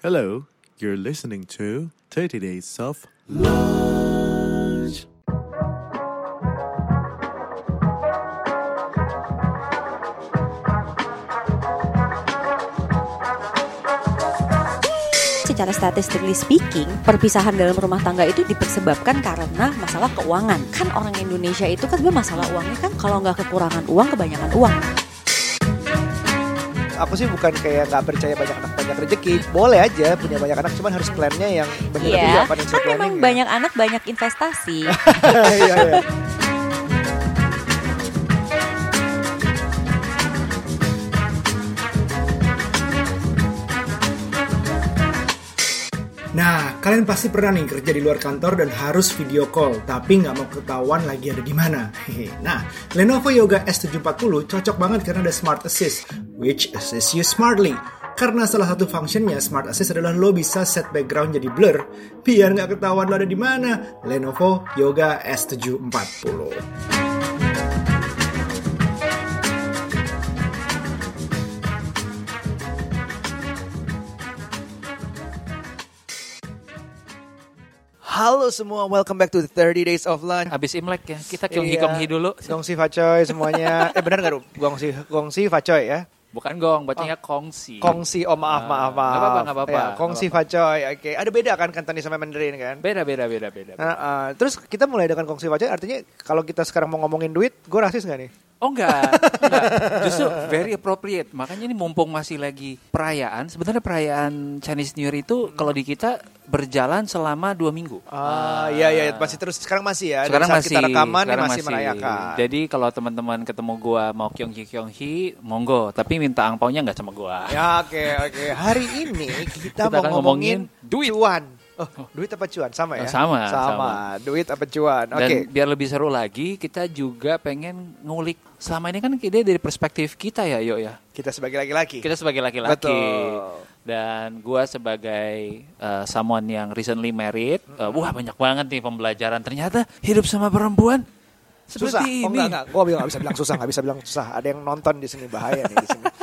Hello, you're listening to 30 Days of Lunch. Secara statistically speaking, perpisahan dalam rumah tangga itu dipersebabkan karena masalah keuangan. Kan orang Indonesia itu kan sebenarnya masalah uangnya kan kalau nggak kekurangan uang, kebanyakan uang. aku sih bukan kayak nggak percaya banyak anak banyak rezeki boleh aja punya banyak anak cuman harus plannya yang benar Iya, juga kan financial memang planning banyak anak banyak investasi. iya iya Nah, kalian pasti pernah nih kerja di luar kantor dan harus video call, tapi nggak mau ketahuan lagi ada di mana. Hehe. Nah, Lenovo Yoga S740 cocok banget karena ada Smart Assist, which assists you smartly. Karena salah satu fungsinya Smart Assist adalah lo bisa set background jadi blur, biar nggak ketahuan lo ada di mana. Lenovo Yoga S740. halo semua welcome back to the 30 days of lunch Habis Imlek ya, kita Iya. kyonghi kyonghi dulu. gongsi facoy semuanya eh benar nggak Rum? gongsi gongsi facoy ya Bukan gong, bacanya kongsi. kongsi oh maaf maaf maaf Ah, nggak apa-apa, apa-apa. Ya, kongsi facoy oke ada beda kan Kantonis sama Mandarin kan Beda beda beda beda. Nah, uh, terus kita mulai dengan kongsi facoy artinya kalau kita sekarang mau ngomongin duit gue rasis nggak nih Oh enggak, enggak. Justru very appropriate. Makanya ini mumpung masih lagi perayaan, sebenarnya perayaan Chinese New Year itu kalau di kita berjalan selama dua minggu. Ah, iya iya masih terus sekarang masih ya. Sekarang saat masih kita rekaman sekarang masih, merayakan. Jadi kalau teman-teman ketemu gua mau kyonghi kyonghi, monggo. Tapi minta angpaunya nggak sama gua. Ya oke oke. Hari ini kita, Kita mau ngomongin, ngomongin duit. cuan. Oh, duit apa cuan? Sama ya? Oh, sama, Sama. sama. Duit apa cuan? Oke. Dan biar lebih seru lagi, kita juga pengen ngulik. Selama ini kan kita dari perspektif kita ya, yuk ya. Kita sebagai laki-laki. Kita sebagai laki-laki. Betul. Dan gua sebagai uh, someone yang recently married, uh, wah banyak banget nih pembelajaran. Ternyata hidup sama perempuan susah. seperti Oh, ini. enggak enggak. Gua bilang nggak bisa bilang susah, nggak bisa bilang susah. Ada yang nonton di sini bahaya nih di sini.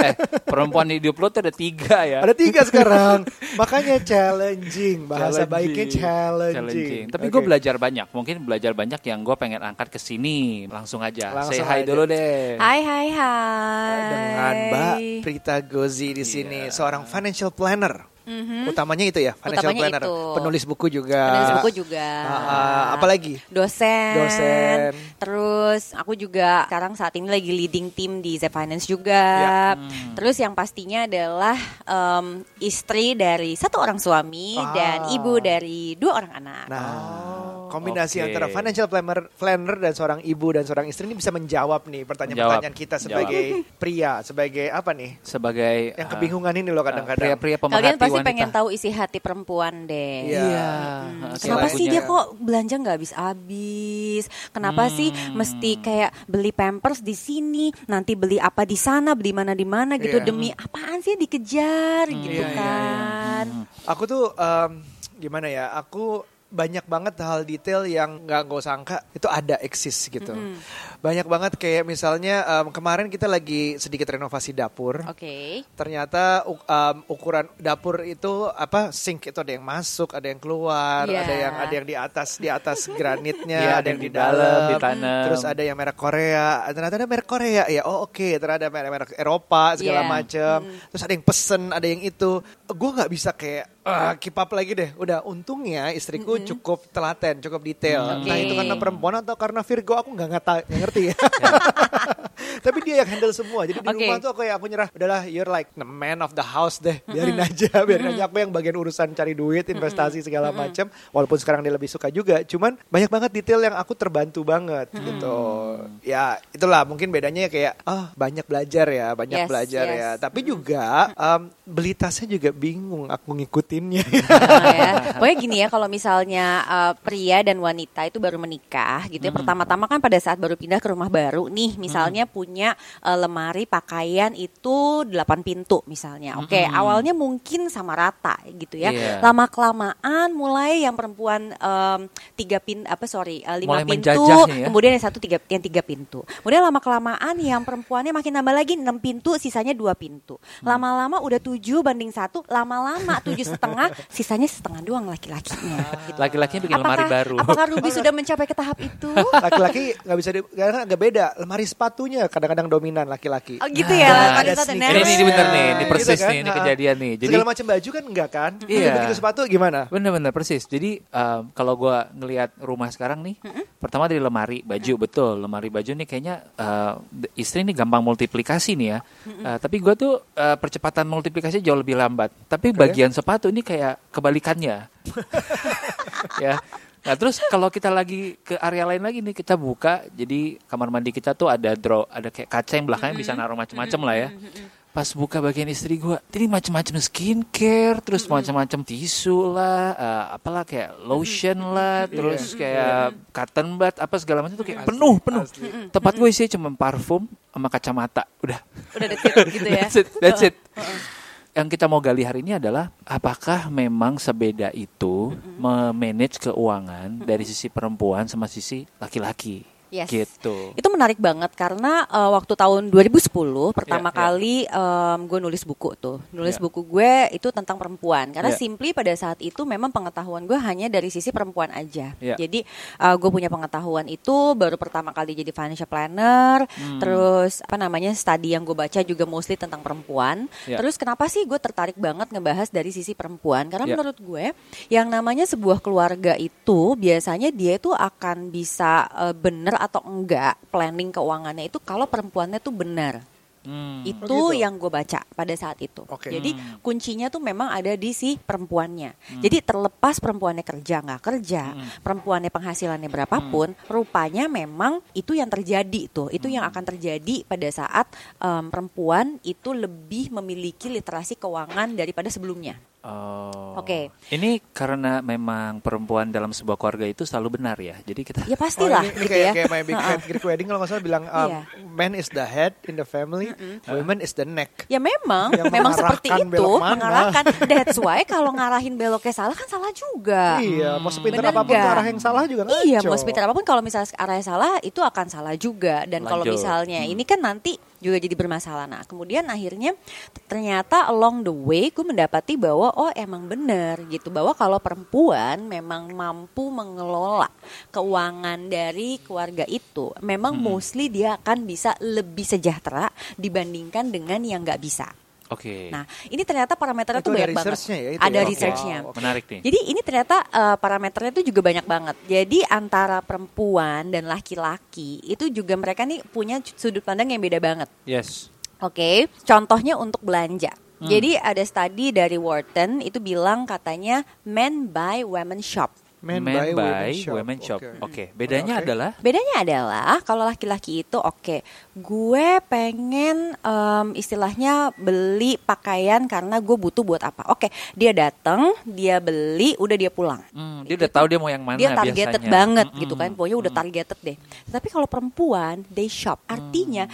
eh, perempuan di hidup lo tuh ada tiga ya. Ada tiga sekarang. Makanya challenging. Bahasa Challenging. baiknya challenging. Tapi Oke. gue belajar banyak. Mungkin belajar banyak yang gue pengen angkat ke sini. Langsung aja. Langsung Say hi aja. dulu deh. Hai hai hai. dengan Mbak Prita Gozi di sini, seorang financial planner. Utamanya itu ya, financial Utamanya planner, itu. penulis buku juga. Penulis buku juga. Ah, ah, apalagi? Dosen. Dosen. Terus aku juga sekarang saat ini lagi leading tim di Z Finance juga. Ya. Terus yang pastinya adalah em, istri dari satu orang suami Ah. dan ibu dari dua orang anak. Nah, kombinasi oke. antara financial planner, planner dan seorang ibu dan seorang istri ini bisa menjawab nih pertanyaan-pertanyaan Menjawab. kita sebagai pria, sebagai apa nih? Sebagai Yang uh, kebingungan ini loh kadang-kadang. Pria-pria pemerhati wanita. pengen tahu isi hati perempuan deh. Iya. Iya. Hmm, Kenapa selain sih punya- dia kok belanja nggak habis-habis? Kenapa sih Hmm. mesti kayak beli pampers di sini, nanti beli apa di sana, beli mana di mana gitu Iya. demi apaan sih dikejar gitu Iya, iya, iya. kan? Aku tuh em, gimana ya? Aku banyak banget hal detail yang nggak gue sangka itu ada eksis gitu. Banyak banget kayak misalnya em, kemarin kita lagi sedikit renovasi dapur. Oke. Ternyata uk- em, ukuran dapur itu apa sink itu ada yang masuk, ada yang keluar, Iya. ada yang ada yang di atas di atas granitnya, Iya, ada yang di dalam, ditanam. terus ada yang merek Korea, ternyata ada merek Korea ya, oh oke, ternyata ada merek-merek Eropa segala Iya. macem, terus ada yang pesen, ada yang itu, gue nggak bisa kayak ah, keep up lagi deh, udah untungnya istriku cukup telaten, cukup detail, Oke. nah itu karena perempuan atau karena Virgo aku nggak ngerti ya. Tapi dia yang handle semua. Jadi di Oke. rumah tuh aku ya aku nyerah. Udahlah, you're like the man of the house deh. Biarin aja, biarin aja aku yang bagian urusan cari duit, investasi segala macam. Walaupun sekarang dia lebih suka juga, cuman banyak banget detail yang aku terbantu banget gitu. Ya, itulah mungkin bedanya ya kayak ah banyak belajar ya, banyak Yes, belajar yes. ya. Tapi juga em, beli tasnya juga bingung aku ngikutinnya. Nah, ya. Pokoknya gini ya, kalau misalnya uh, pria dan wanita itu baru menikah gitu ya. Pertama-tama kan pada saat baru pindah ke rumah baru nih, misalnya punya eh, lemari pakaian itu 8 pintu misalnya. Oke, awalnya mungkin sama rata gitu ya. Iya. Lama kelamaan mulai yang perempuan em, tiga pin apa sorry eh, lima Mulai pintu, ya. kemudian yang satu tiga yang tiga pintu. Kemudian lama kelamaan yang perempuannya makin nambah lagi enam pintu, sisanya dua pintu. Hmm. Lama-lama udah tujuh banding satu, lama-lama tujuh setengah, sisanya setengah doang laki-lakinya. gitu. Laki-lakinya bikin lemari baru. Apakah Ruby sudah mencapai ke tahap itu? Laki-laki nggak bisa di, karena agak beda. Lemari sepatunya kadang-kadang dominan laki-laki. Oh gitu ya, Nah, ada sneakers. Ini, ini, ini bener nih, ini Gitu persis kan? nih, ini kejadian nih. Jadi Segala macam baju kan enggak kan? Iya. Tapi Begitu sepatu gimana? Bener-bener persis. Jadi um, kalau gua ngelihat rumah sekarang nih, pertama dari lemari baju betul. Lemari baju nih kayaknya uh, istri nih gampang multiplikasi nih ya. Uh, tapi gua tuh uh, percepatan multiplikasi jauh lebih lambat. Tapi bagian sepatu ini kayak kebalikannya. ya. Nah terus kalau kita lagi ke area lain lagi nih kita buka, jadi kamar mandi kita tuh ada draw, ada kayak kaca yang belakangnya bisa naruh macam-macam lah ya. Pas buka bagian istri gua, jadi macam-macam skincare, terus macam-macam tisu lah, eh, apalah kayak lotion lah, terus kayak cotton bud, apa segala macam tuh kayak penuh penuh. Tempat gue isinya cuma parfum sama kacamata, udah. Udah detik gitu ya. That's it, that's it. Yang kita mau gali hari ini adalah apakah memang sebeda itu memanage keuangan dari sisi perempuan sama sisi laki-laki? Yes. Gitu. Itu menarik banget karena eh, waktu tahun 2010 pertama Iya, iya. kali em, gue nulis buku tuh. Nulis Iya. buku gue itu tentang perempuan karena Iya. simply pada saat itu memang pengetahuan gue hanya dari sisi perempuan aja. Iya. Jadi eh, gue punya pengetahuan itu baru pertama kali jadi financial planner, Hmm. terus apa namanya studi yang gue baca juga mostly tentang perempuan. Iya. Terus kenapa sih gue tertarik banget ngebahas dari sisi perempuan? Karena Iya. menurut gue yang namanya sebuah keluarga itu biasanya dia itu akan bisa eh, bener atau enggak planning keuangannya itu kalau perempuannya tuh benar. Hmm. Itu Oh, gitu. yang gue baca pada saat itu. Oke. Jadi kuncinya tuh memang ada di si perempuannya. Jadi terlepas perempuannya kerja nggak kerja, perempuannya penghasilannya berapapun, rupanya memang itu yang terjadi tuh. Itu yang akan terjadi pada saat em, perempuan itu lebih memiliki literasi keuangan daripada sebelumnya. Oh. Oke. Ini karena memang perempuan dalam sebuah keluarga itu selalu benar ya. Jadi kita Ya pastilah Oh, ini, ini gitu kayak, ya. kayak my big fat Greek wedding kalau nggak salah bilang um, Iya. man is the head in the family, women is the neck. Ya memang, Yang memang seperti itu, mengarahkan. That's why kalau ngarahin beloknya salah kan salah juga. Iya, mau sepinter apa pun ke nggak? arah yang salah juga ngaco. Iya, mau sepinter apa pun kalau misalnya arahnya salah itu akan salah juga. Dan kalau misalnya ini kan nanti juga jadi bermasalah. Nah, kemudian akhirnya ternyata along the way gue mendapati bahwa oh emang bener gitu bahwa kalau perempuan memang mampu mengelola keuangan dari keluarga itu, memang mostly dia akan bisa lebih sejahtera dibandingkan dengan yang nggak bisa. Oke. Nah, ini ternyata parameternya Itu tuh banyak banget. research-nya ya itu ada ya? Researchnya. Wow, Menarik nih. Jadi ini ternyata eh, parameternya itu juga banyak banget. Jadi antara perempuan dan laki-laki itu juga mereka nih punya sudut pandang yang beda banget. Yes. Oke, contohnya untuk belanja. Jadi ada studi dari Wharton itu bilang katanya men buy women shop. Men, Men buy, buy, women shop. Oke. Oke. Bedanya Oke. adalah Bedanya adalah kalau laki-laki itu oke, gue pengen em, istilahnya beli pakaian karena gue butuh buat apa. Oke, dia datang, dia beli, udah dia pulang. hmm, dia udah tahu dia mau yang mana dia targeted biasanya. banget Mm-mm. gitu kan pokoknya udah targeted deh tapi kalau perempuan they shop artinya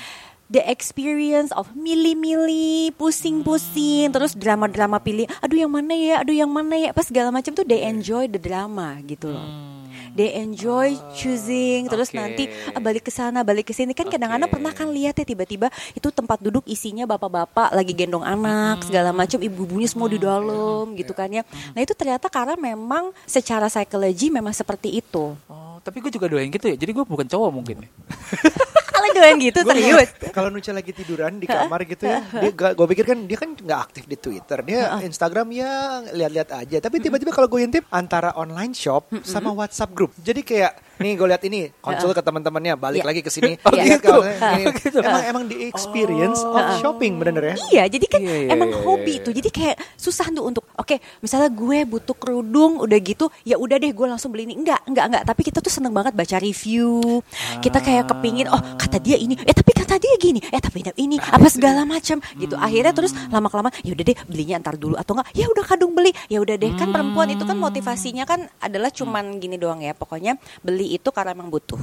the experience of milih-milih pusing-pusing terus drama-drama pilih aduh yang mana ya? Aduh yang mana ya? Pas segala macam tuh they enjoy the drama gitu loh. They enjoy choosing terus oke. nanti ah, balik ke sana balik ke sini. Kan kadang-kadang Oke. pernah kan lihat ya tiba-tiba itu tempat duduk isinya bapak-bapak lagi gendong anak segala macam ibu-ibunya semua di dalam gitu kan ya. nah itu ternyata karena memang secara psikologi memang seperti itu. Oh, tapi gue juga doain gitu ya. Jadi gue bukan cowok mungkin. ya. kalian doain gitu serius Kalau Nucha lagi tiduran di kamar gitu ya, dia gue pikir kan dia kan nggak aktif di Twitter, dia Instagram ya lihat-lihat aja. Tapi tiba-tiba kalau gue intip antara online shop sama WhatsApp group, jadi kayak nih gue lihat ini konsul ke teman-temannya, balik Iya. lagi ke sini. Oh, Lihat gitu. kalau ini. Emang emang di experience of shopping bener ya. Iya, jadi kan Iya, iya, emang iya, hobi iya. tuh. Jadi kayak susah tuh untuk oke, misalnya gue butuh kerudung udah gitu, ya udah deh gue langsung beli ini. Enggak, enggak, enggak. Tapi kita tuh seneng banget baca review. Kita kayak kepingin, oh kata dia ini, eh tapi kata tadi gini, eh tapi ini apa segala macam gitu. Akhirnya terus lama kelamaan, ya udah deh belinya antar dulu atau enggak, ya udah kadung beli, ya udah deh kan perempuan itu kan motivasinya kan adalah cuman gini doang ya. Pokoknya beli itu karena emang butuh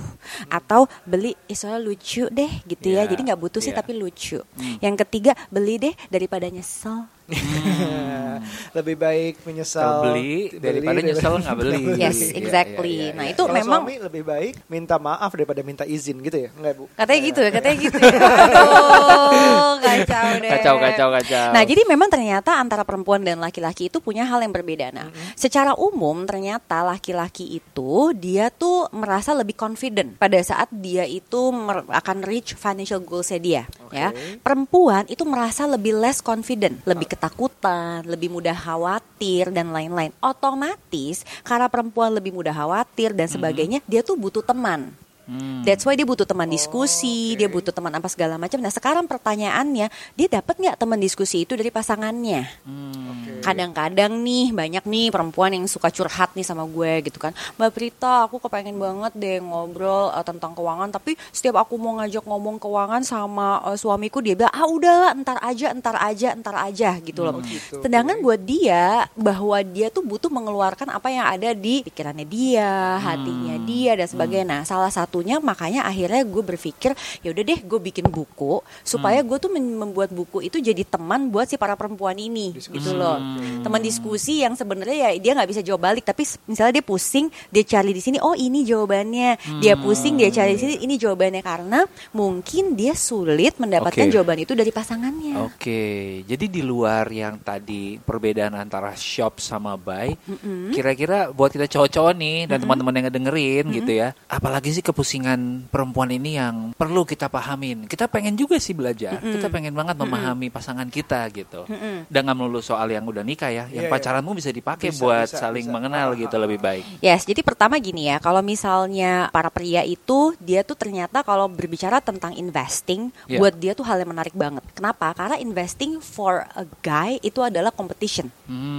atau beli eh, soalnya lucu deh gitu ya. Iya, Jadi nggak butuh sih iya. tapi lucu. Yang ketiga beli deh daripada nyesel. Lebih baik menyesal Kalau beli, daripada nyesel nggak beli. Yes, Iya, exactly. iya, iya, Nah, iya. itu Kalau memang suami lebih baik minta maaf daripada minta izin gitu ya enggak bu Katanya gitu ya, katanya gitu. ya. Aduh, kacau deh. Kacau, kacau, kacau. Nah, jadi memang ternyata antara perempuan dan laki-laki itu punya hal yang berbeda. Nah, secara umum ternyata laki-laki itu dia tuh merasa lebih confident pada saat dia itu akan reach financial goalsnya dia. Ya, perempuan itu merasa lebih less confident, lebih ketakutan, lebih mudah khawatir dan lain-lain. Otomatis karena perempuan lebih mudah khawatir dan sebagainya, dia tuh butuh teman. Hmm. That's why dia butuh teman diskusi, dia butuh teman apa segala macam. Nah sekarang pertanyaannya, dia dapat nggak teman diskusi itu dari pasangannya? Kadang-kadang nih banyak nih perempuan yang suka curhat nih sama gue gitu kan, Mbak Prita, aku kepengen banget deh ngobrol uh, tentang keuangan, tapi setiap aku mau ngajak ngomong keuangan sama uh, suamiku dia bilang ah udahlah, entar aja, entar aja, entar aja gitu loh. Sedangkan buat dia bahwa dia tuh butuh mengeluarkan apa yang ada di pikirannya dia, hatinya dia dan sebagainya. Nah, salah satunya makanya akhirnya gue berpikir ya udah deh gue bikin buku supaya gue tuh membuat buku itu jadi teman buat si para perempuan ini gitu loh. Teman diskusi yang sebenarnya ya dia nggak bisa jawab balik tapi misalnya dia pusing dia cari di sini oh ini jawabannya. Dia pusing dia cari di sini ini jawabannya karena mungkin dia sulit mendapatkan Oke. jawaban itu dari pasangannya. Oke, jadi di luar yang tadi perbedaan antara shop sama buy, kira-kira buat kita cowok-cowok nih dan teman-teman yang ngedengerin gitu ya, apalagi sih kepusingan perempuan ini yang perlu kita pahamin. Kita pengen juga sih belajar, kita pengen banget memahami pasangan kita gitu. Dan nggak melulu soal yang udah nikah ya, yang Iya, iya. pacaranmu bisa dipakai Bisa, buat bisa, saling bisa. mengenal Ah, gitu ah, lebih baik. Yes, jadi pertama gini ya, kalau misalnya para pria itu dia tuh ternyata kalau berbicara tentang investing, Yeah. buat dia tuh hal yang menarik banget. Kenapa? Karena investing for a guy itu adalah competition.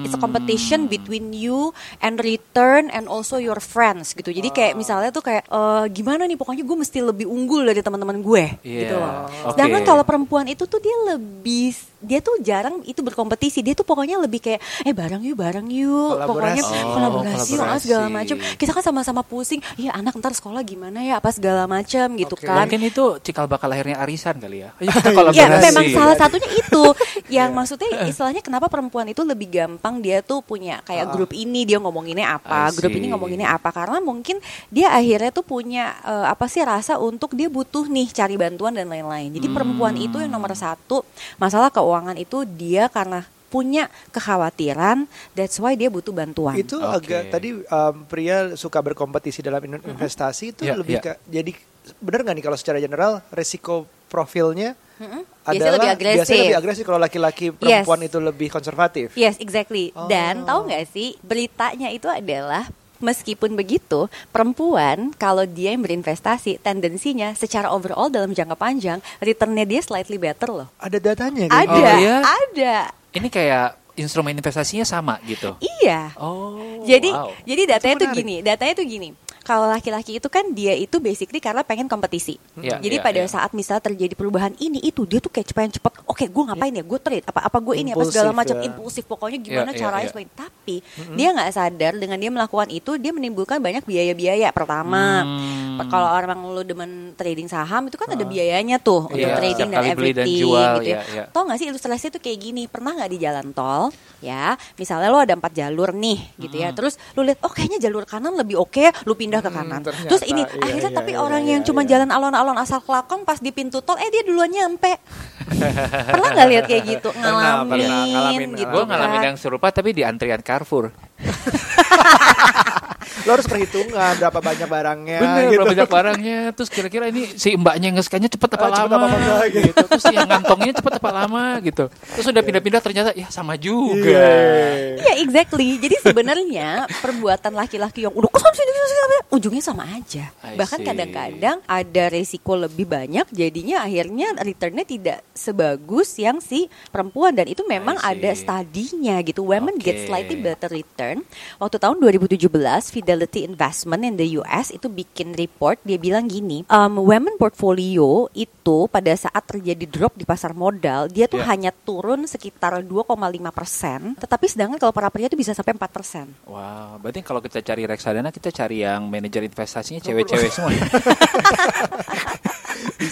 It's a competition between you and return and also your friends gitu. Jadi kayak misalnya tuh kayak eh, gimana nih pokoknya gue mesti lebih unggul dari teman-teman gue Iya, gitu loh. oke. Sedangkan kalau perempuan itu tuh dia lebih dia tuh jarang itu berkompetisi. Dia tuh pokoknya lebih kayak eh bareng yuk, bareng yuk. Pokoknya Kolaborasi. Oh, kolaborasi, ah, segala kolaborasi. macam. Kita kan sama-sama pusing. Iya anak ntar sekolah gimana ya apa segala macam gitu Oke. kan. Mungkin itu cikal bakal lahirnya arisan kali ya. Ya kolaborasi. memang salah satunya itu yang maksudnya istilahnya kenapa perempuan itu lebih gampang dia tuh punya kayak grup ini dia ngomonginnya apa, grup ini ngomonginnya apa karena mungkin dia akhirnya tuh punya eh, apa sih rasa untuk dia butuh nih cari bantuan dan lain-lain. Jadi perempuan itu yang nomor satu masalah keuangan itu dia karena punya kekhawatiran, that's why dia butuh bantuan. Itu Oke. agak tadi um, pria suka berkompetisi dalam in- investasi itu Ya, lebih ya. ke jadi benar nggak nih kalau secara general resiko profilnya Biasanya adalah lebih agresif. biasanya lebih agresif kalau laki-laki perempuan itu lebih konservatif. Yes, exactly. Dan Oh. tahu nggak sih beritanya itu adalah meskipun begitu perempuan kalau dia yang berinvestasi tendensinya secara overall dalam jangka panjang returnnya dia slightly better loh. Ada datanya gitu. Ada, Oh, iya? ada. Ini kayak instrumen investasinya sama gitu. Iya. Oh. Jadi wow. jadi datanya Itu tuh gini, datanya tuh gini. Kalau laki-laki itu kan dia itu basically karena pengen kompetisi. Iya, Jadi iya, pada iya. saat misal terjadi perubahan ini itu dia tuh kayak pengen cepet. Oke, gue ngapain ya? Gue trade apa apa gue ini apa segala macam ya. impulsif. Pokoknya gimana Iya, iya, caranya iya. supaya tapi dia nggak sadar dengan dia melakukan itu dia menimbulkan banyak biaya-biaya. Pertama, Hmm. kalau orang lu demen trading saham itu kan ada biayanya tuh untuk Iya, trading setiap dan beli dan everything jual, gitu ya. iya, iya. Tau gak sih ilustrasinya tuh kayak gini Pernah gak di jalan tol Ya Misalnya lo ada empat jalur nih gitu Hmm. ya Terus lu lihat Oh kayaknya jalur kanan lebih oke Lu pindah ke kanan ternyata, Terus ini iya, akhirnya iya, tapi iya, orang iya, yang cuma iya. jalan alon-alon asal kelakon Pas di pintu tol Eh dia duluan nyampe Pernah gak lihat kayak gitu Pernah, Ngalamin, pernah, ngalamin, gitu Gue ngalamin kan. yang serupa tapi di antrian Carrefour. Lo harus perhitungan berapa banyak barangnya Bener, gitu. berapa banyak barangnya. Terus kira-kira ini si mbaknya ngeskannya cepet apa Ah, cepet lama apa gitu. Terus yang ngantongnya cepet apa lama gitu. Terus udah pindah-pindah ternyata ya sama juga. Iya. Iya exactly. Jadi sebenarnya perbuatan laki-laki yang udah ke sana sini ujungnya sama aja. I Bahkan kadang-kadang ada resiko lebih banyak, jadinya akhirnya returnnya tidak sebagus yang si perempuan dan itu memang ada studinya gitu. Women get Oke. slightly better return. Waktu tahun 2017, Fida Fidelity Investment in the US itu bikin report dia bilang gini, um, women portfolio itu pada saat terjadi drop di pasar modal dia tuh Yeah. hanya turun sekitar 2,5 persen, tetapi sedangkan kalau para pria itu bisa sampai 4 persen. Wow, berarti kalau kita cari reksadana kita cari yang manajer investasinya cewek-cewek semua.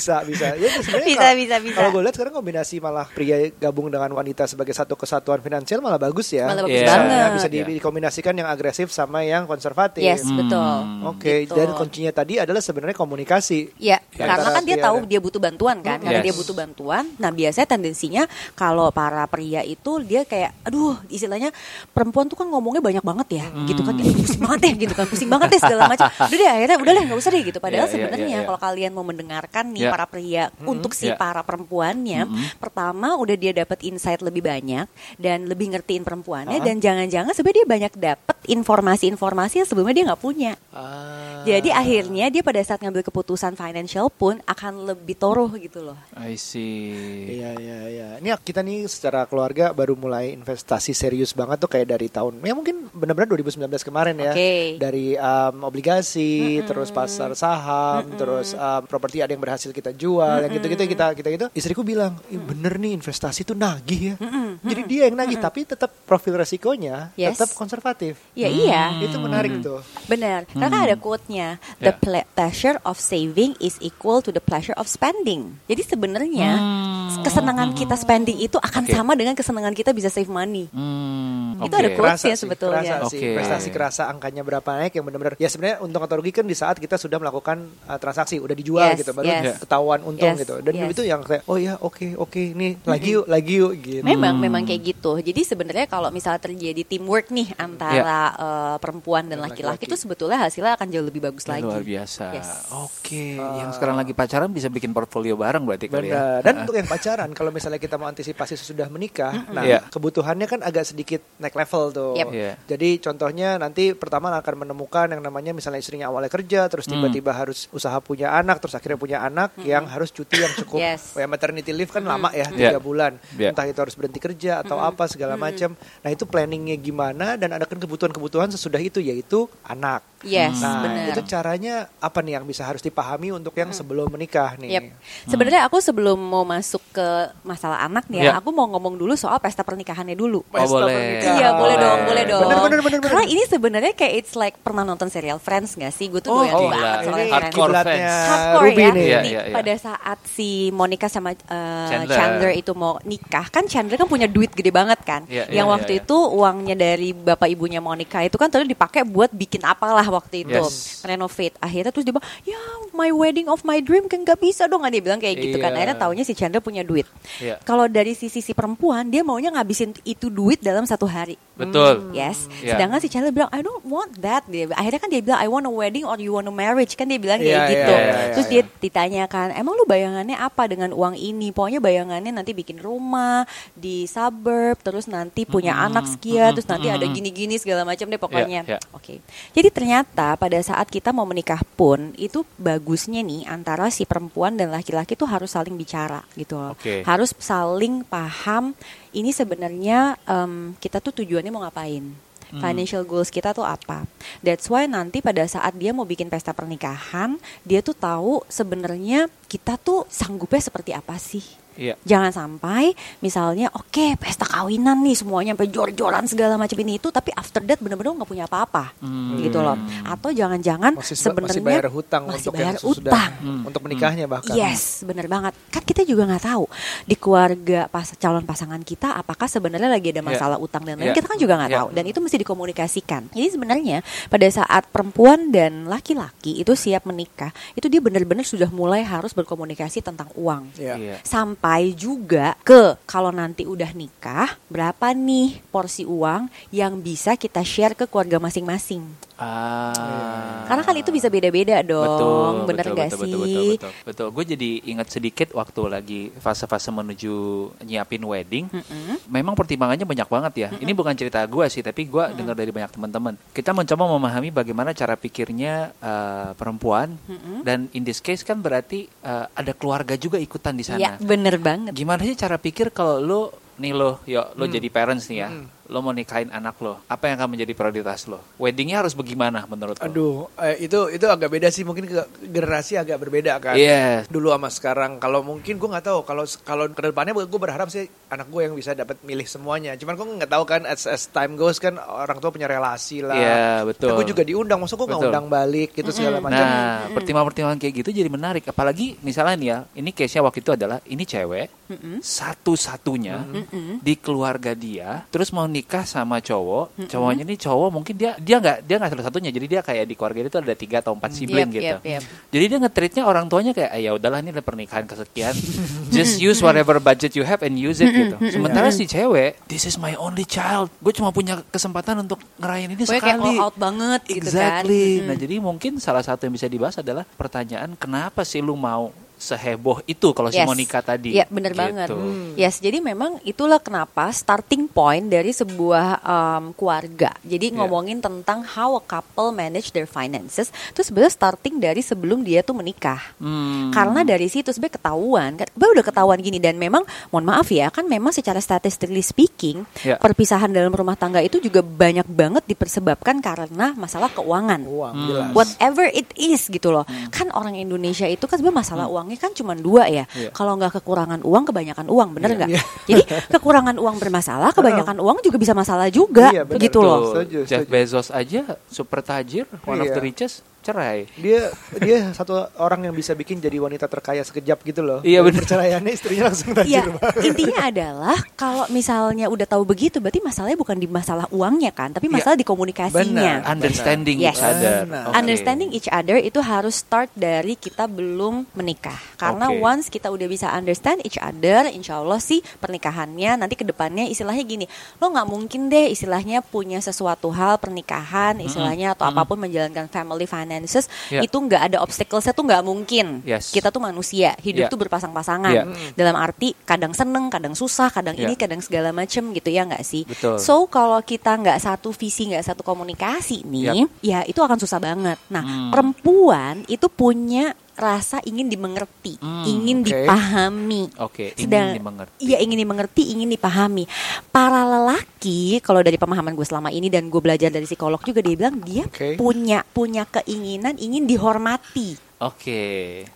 bisa bisa ya sebenarnya Bisa, kalau- bisa, bisa. kalau gue lihat sekarang kombinasi malah pria gabung dengan wanita sebagai satu kesatuan finansial malah bagus ya Malah bagus. Bisa- banget. ya, bisa di- Iya. dikombinasikan yang agresif sama yang konservatif Yes, betul. Oke, Gitu. dan kuncinya tadi adalah sebenarnya komunikasi. Ya, Antara karena kan dia tahu dia butuh bantuan kan, karena Yes. dia butuh bantuan. Nah, biasanya tendensinya kalau para pria itu dia kayak, aduh, istilahnya perempuan tuh kan ngomongnya banyak banget ya, gitu kan, "Ih, pusing banget ya, gitu kan, pusing banget ya segala macam. Udah deh, akhirnya udah deh, nggak usah deh gitu. Padahal iya, sebenarnya iya, iya. kalau kalian mau mendengarkan nih Iya. para pria untuk si Iya. para perempuannya, pertama udah dia dapat insight lebih banyak dan lebih ngertiin perempuannya dan jangan-jangan sebenarnya dia banyak dapat informasi-informasi yang sebelumnya dia nggak punya. Ah. Jadi akhirnya dia pada saat ngambil keputusan financial pun akan lebih toroh gitu loh. I see. Iya iya iya. Ini kita nih secara keluarga baru mulai investasi serius banget tuh kayak dari tahun ya mungkin benar-benar 2019 kemarin ya. Oke. Dari um, obligasi, terus pasar saham, terus um, properti ada yang berhasil kita jual, yang gitu-gitu kita kita gitu. Istriku bilang, "Ih, bener nih investasi tuh nagih ya." Jadi dia yang nagih tapi tetap profil resikonya Yes. tetap konservatif. Ya iya. Itu menarik tuh. Benar, karena kan ada quote-nya, the Ya. ple- pleasure of saving is equal to the pleasure of spending. Jadi sebenarnya kesenangan kita spending itu akan Oke. sama dengan kesenangan kita bisa save money. Hmm, Itu oke. ada quote- Kerasa ya sih, sebetulnya. kerasa sih. Oke. Investasi kerasa angkanya berapa naik yang benar-benar ya sebenarnya untung atau rugi kan di saat kita sudah melakukan uh, transaksi udah dijual Yes, gitu baru yes. ketahuan untung Yes, gitu dan yes. itu yang kayak oh ya oke oke nih lagi yuk lagi yuk gitu Memang memang kayak gitu. Jadi sebenarnya kalau misalnya terjadi teamwork nih antara eh, perempuan dan laki-laki itu sebetulnya hasilnya akan jauh lebih bagus lagi. Luar biasa. Yes. Oke, yang sekarang lagi pacaran bisa bikin portfolio bareng berarti kali ya. Benar. Dan untuk yang pacaran, kalau misalnya kita mau antisipasi sesudah menikah, nah Iya. kebutuhannya kan agak sedikit naik level tuh. Yep. Iya. Jadi contohnya nanti pertama akan menemukan yang namanya misalnya istrinya awalnya kerja, terus Hmm. tiba-tiba harus usaha punya anak, terus akhirnya punya anak yang harus cuti yang cukup. Yes. Ya maternity leave kan lama ya, tiga Iya. bulan. Iya. Entah itu harus berhenti kerja atau apa segala macam. Nah itu planningnya gimana dan ada kan kebutuhan-kebutuhan sesudah itu yaitu anak. Yes, Nah benar. itu caranya apa nih yang bisa harus dipahami untuk yang sebelum menikah nih? Yep. Sebenarnya aku sebelum mau masuk ke masalah anak nih ya, Ya. aku mau ngomong dulu soal pesta pernikahannya dulu. Oh, boleh. Iya boleh Boleh. dong, boleh dong. Bener, bener, bener, Karena ini sebenarnya kayak it's like pernah nonton serial Friends gak sih? Gue tuh Oh, doyan banget soal Friends. hardcore fans. Hardcore Ruby ya. nih. Iya, iya, iya. Pada saat si Monica sama uh, Chandler. Chandler. itu mau nikah, kan Chandler kan punya duit gede banget kan. Iya, yang iya, waktu iya, iya. itu uangnya dari bapak ibunya Monica itu kan terus dipakai buat bikin apalah waktu itu, Yes. renovate. Akhirnya terus dia bilang, ya my wedding of my dream kan gak bisa dong. Kan dia bilang kayak gitu kan. Iya. Akhirnya taunya si Chandler punya duit. Iya. Kalau dari sisi si perempuan, dia maunya ngabisin itu duit dalam satu hari. Betul. Yes. Iya. Sedangkan si Chandler bilang, I don't want that. Dia, akhirnya kan dia bilang, I want a wedding or you want a marriage. Kan dia bilang kayak Iya, gitu. iya, iya, Terus iya. dia ditanyakan, emang lu bayangannya apa dengan uang ini? Pokoknya bayangannya nanti bikin rumah di suburb, terus nanti punya anak sekian, terus nanti ada gini-gini segala macam deh pokoknya. Iya, iya. Oke. Jadi ternyata pada saat kita mau menikah pun itu bagusnya nih antara si perempuan dan laki-laki tuh harus saling bicara gitu. Oke. Harus saling paham ini sebenarnya em, kita tuh tujuannya mau ngapain. Financial goals kita tuh apa? That's why nanti pada saat dia mau bikin pesta pernikahan, dia tuh tahu sebenarnya kita tuh sanggupnya seperti apa sih? Iya. Jangan sampai misalnya oke pesta kawinan nih semuanya sampai jor-joran segala macam ini itu tapi after that bener-bener nggak punya apa-apa gitu loh. Atau jangan-jangan sebenarnya masih bayar hutang masih untuk bayar yang sudah utang. untuk menikahnya bahkan. Yes, bener banget. Kan kita juga nggak tahu di keluarga pas calon pasangan kita apakah sebenarnya lagi ada Iya. masalah utang dan lain. Iya. Kita kan juga nggak Iya. tahu dan itu mesti dikomunikasikan. Jadi sebenarnya pada saat perempuan dan laki-laki itu siap menikah, itu dia benar-benar sudah mulai harus berkomunikasi tentang uang. Iya. Iya. Sampai juga ke kalau nanti udah nikah, berapa nih porsi uang yang bisa kita share ke keluarga masing-masing. Ah. Karena kan itu bisa beda-beda dong, betul, bener betul, gak betul, sih? Betul, betul, betul, betul. Gue jadi ingat sedikit waktu lagi fase-fase menuju nyiapin wedding. Memang pertimbangannya banyak banget ya. Ini bukan cerita gue sih, tapi gue dengar dari banyak teman-teman. Kita mencoba memahami bagaimana cara pikirnya eh, perempuan dan in this case kan berarti eh, ada keluarga juga ikutan di sana. Iya, bener banget. Gimana sih cara pikir kalau lo nih lo, yo lo jadi parents nih ya, lo mau nikahin anak lo, apa yang akan menjadi prioritas lo? Weddingnya harus bagaimana menurut lo? Aduh, eh, itu itu agak beda sih mungkin ke generasi agak berbeda kan. Iya. Dulu sama sekarang. Kalau mungkin gue nggak tahu. Kalau kalau ke depannya gue berharap sih anak gue yang bisa dapat milih semuanya. Cuman gue nggak tahu kan as, as time goes kan orang tua punya relasi lah. Iya, betul. gue juga diundang. Maksud gue nggak undang balik gitu segala macam. Nah, pertimbangan-pertimbangan kayak gitu jadi menarik. Apalagi misalnya nih ya, ini case-nya waktu itu adalah ini cewek satu-satunya di keluarga dia, terus mau nikah sama cowok. Cowoknya ini cowok mungkin dia dia nggak dia nggak satu-satunya. Jadi dia kayak di keluarga itu ada tiga atau empat sibling Yep, gitu. yep, yep. Jadi dia nge-treatnya orang tuanya kayak, "Ah, ya udahlah ini pernikahan kesekian, just use whatever budget you have and use it gitu. Sementara si cewek, this is my only child, gue cuma punya kesempatan untuk ngerayain ini Pokoknya kayak sekali. all out banget gitu kan. Exactly. Nah, jadi mungkin salah satu yang bisa dibahas adalah pertanyaan kenapa sih lu mau seheboh itu kalau si Yes. Monica tadi. Iya bener Gitu. banget. Yes, jadi memang itulah kenapa starting point dari sebuah um, keluarga. Jadi Iya. ngomongin tentang how a couple manage their finances, itu sebenarnya starting dari sebelum dia tuh menikah. Hmm. Karena dari situ sebenarnya ketahuan, kan udah ketahuan gini dan memang mohon maaf ya, kan memang secara statistically speaking, Ya. perpisahan dalam rumah tangga itu juga banyak banget dipersebabkan karena masalah keuangan Uang Hmm. jelas. whatever it is gitu loh. Kan orang Indonesia itu kan sebenarnya masalah uangnya kan cuma dua ya. Iya. Kalau nggak kekurangan uang, kebanyakan uang, bener nggak? Jadi kekurangan uang bermasalah, kebanyakan uang juga bisa masalah juga, Iya, bener. gitu Tuh, loh. Setuju, Jeff. Bezos aja super tajir, one of Iya. the richest, cerai. Dia dia satu orang yang bisa bikin jadi wanita terkaya sekejap gitu loh. Iya, bener. Perceraiannya istrinya langsung tajir Iya, banget. intinya adalah kalau misalnya udah tahu begitu, berarti masalahnya bukan di masalah uangnya kan, tapi masalah di komunikasinya. Benar. Understanding Yes. each other. Oke. Understanding each other itu harus start dari kita belum menikah. Karena Oke. once kita udah bisa understand each other, insya Allah sih pernikahannya nanti ke depannya istilahnya gini, lo nggak mungkin deh istilahnya punya sesuatu hal pernikahan istilahnya atau apa pun menjalankan family finances Ya. itu nggak ada obstaclesnya tuh nggak mungkin. Yes. Kita tuh manusia, hidup Ya. tuh berpasang-pasangan. Ya. Dalam arti kadang seneng, kadang susah, kadang Ya. ini, kadang segala macem gitu ya nggak sih? Betul. So kalau kita nggak satu visi, nggak satu komunikasi nih, ya itu akan susah banget. Nah, Hmm. perempuan itu punya rasa ingin dimengerti, Hmm, ingin oke. dipahami. Oke, ingin Sedang- dimengerti. Iya ingin dimengerti, ingin dipahami. Para lelaki, kalau dari pemahaman gue selama ini dan gue belajar dari psikolog juga dia bilang dia Oke. punya punya keinginan ingin dihormati Oke.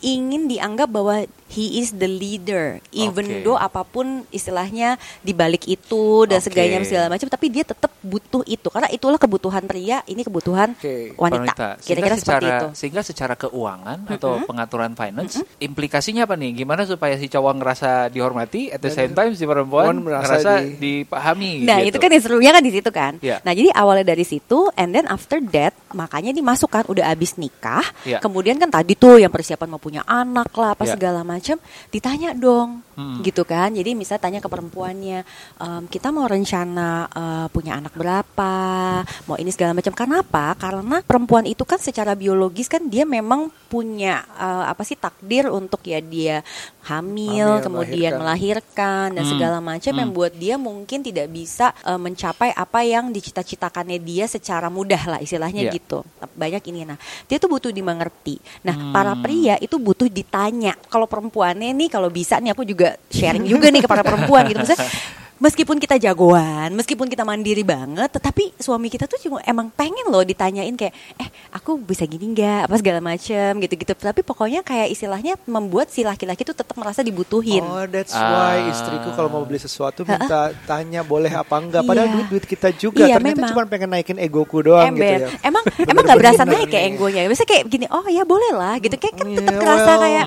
ingin dianggap bahwa he is the leader even Oke. though apa pun istilahnya di balik itu dan Oke. segala segala macam tapi dia tetap butuh itu karena itulah kebutuhan pria ini kebutuhan Oke. wanita Sehingga kira-kira seperti secara, itu Sehingga secara keuangan atau pengaturan finance, implikasinya apa nih? Gimana supaya si cowok ngerasa dihormati, at the same time si perempuan merasa ngerasa di- dipahami. Nah gitu. itu kan yang serunya kan di situ kan. Iya. Nah jadi awalnya dari situ, and then after that, makanya dimasukkan udah abis nikah, Iya. kemudian kan tadi tuh yang persiapan mau punya anak lah, apa Iya. segala macam, ditanya dong, Hmm. gitu kan. Jadi misalnya tanya ke perempuannya, "Em, kita mau rencana eh, punya anak berapa, mau ini segala macam. Kenapa? Karena perempuan itu kan secara biologis kan dia memang punya eh, apa sih takdir untuk ya dia hamil, Hamil, kemudian melahirkan dan Hmm. segala macam Hmm. yang buat dia mungkin tidak bisa eh, mencapai apa yang dicita-citakannya dia secara mudah lah istilahnya Iya. gitu banyak ini nah dia tuh butuh dimengerti nah Hmm. para pria itu butuh ditanya kalau perempuannya nih kalau bisa nih aku juga sharing juga nih kepada perempuan gitu. Maksudnya Meskipun kita jagoan, meskipun kita mandiri banget, tetapi suami kita tuh cuma emang pengen loh ditanyain kayak, eh aku bisa gini nggak, apa segala macem gitu-gitu. Tapi pokoknya kayak istilahnya membuat si laki-laki tuh tetap merasa dibutuhin. Oh, that's Ah. why istriku kalau mau beli sesuatu minta tanya boleh apa enggak. Padahal Iya. duit duit kita juga. Iya, Ternyata memang. cuma pengen naikin egoku doang gitu ember. ya. Emang emang nggak berasa Bener-bener naik kayak egonya. Biasanya kayak gini, oh ya boleh lah gitu. Kayak kan tetap Iya, kerasa well, kayak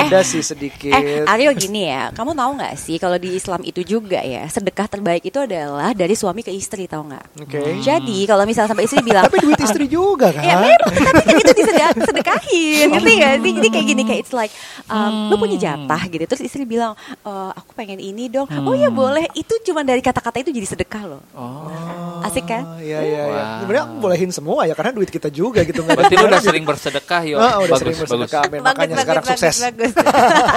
ada sih sedikit. Eh, Aryo gini ya, kamu tahu nggak sih kalau di Islam itu juga ya sedekah terbaik itu adalah dari suami ke istri, tahu nggak? Oke. Jadi kalau misal sampai istri bilang, Tapi duit istri juga kan. Ya memang, tapi kan itu disedekahin, gak sih? Jadi kayak gini, kayak it's like, um, lu punya jatah gitu. Terus istri bilang, e, aku pengen ini dong. Oh ya boleh, itu cuma dari kata-kata itu jadi sedekah loh. Oh. Asik kan? Oh, Iya iya iya. Wow. Sebenarnya aku bolehin semua ya karena duit kita juga gitu. Berarti lu udah sering bersedekah yo. Ah, udah bagus, sering bagus. bersedekah. Amin. Makanya sekarang sukses. bagus.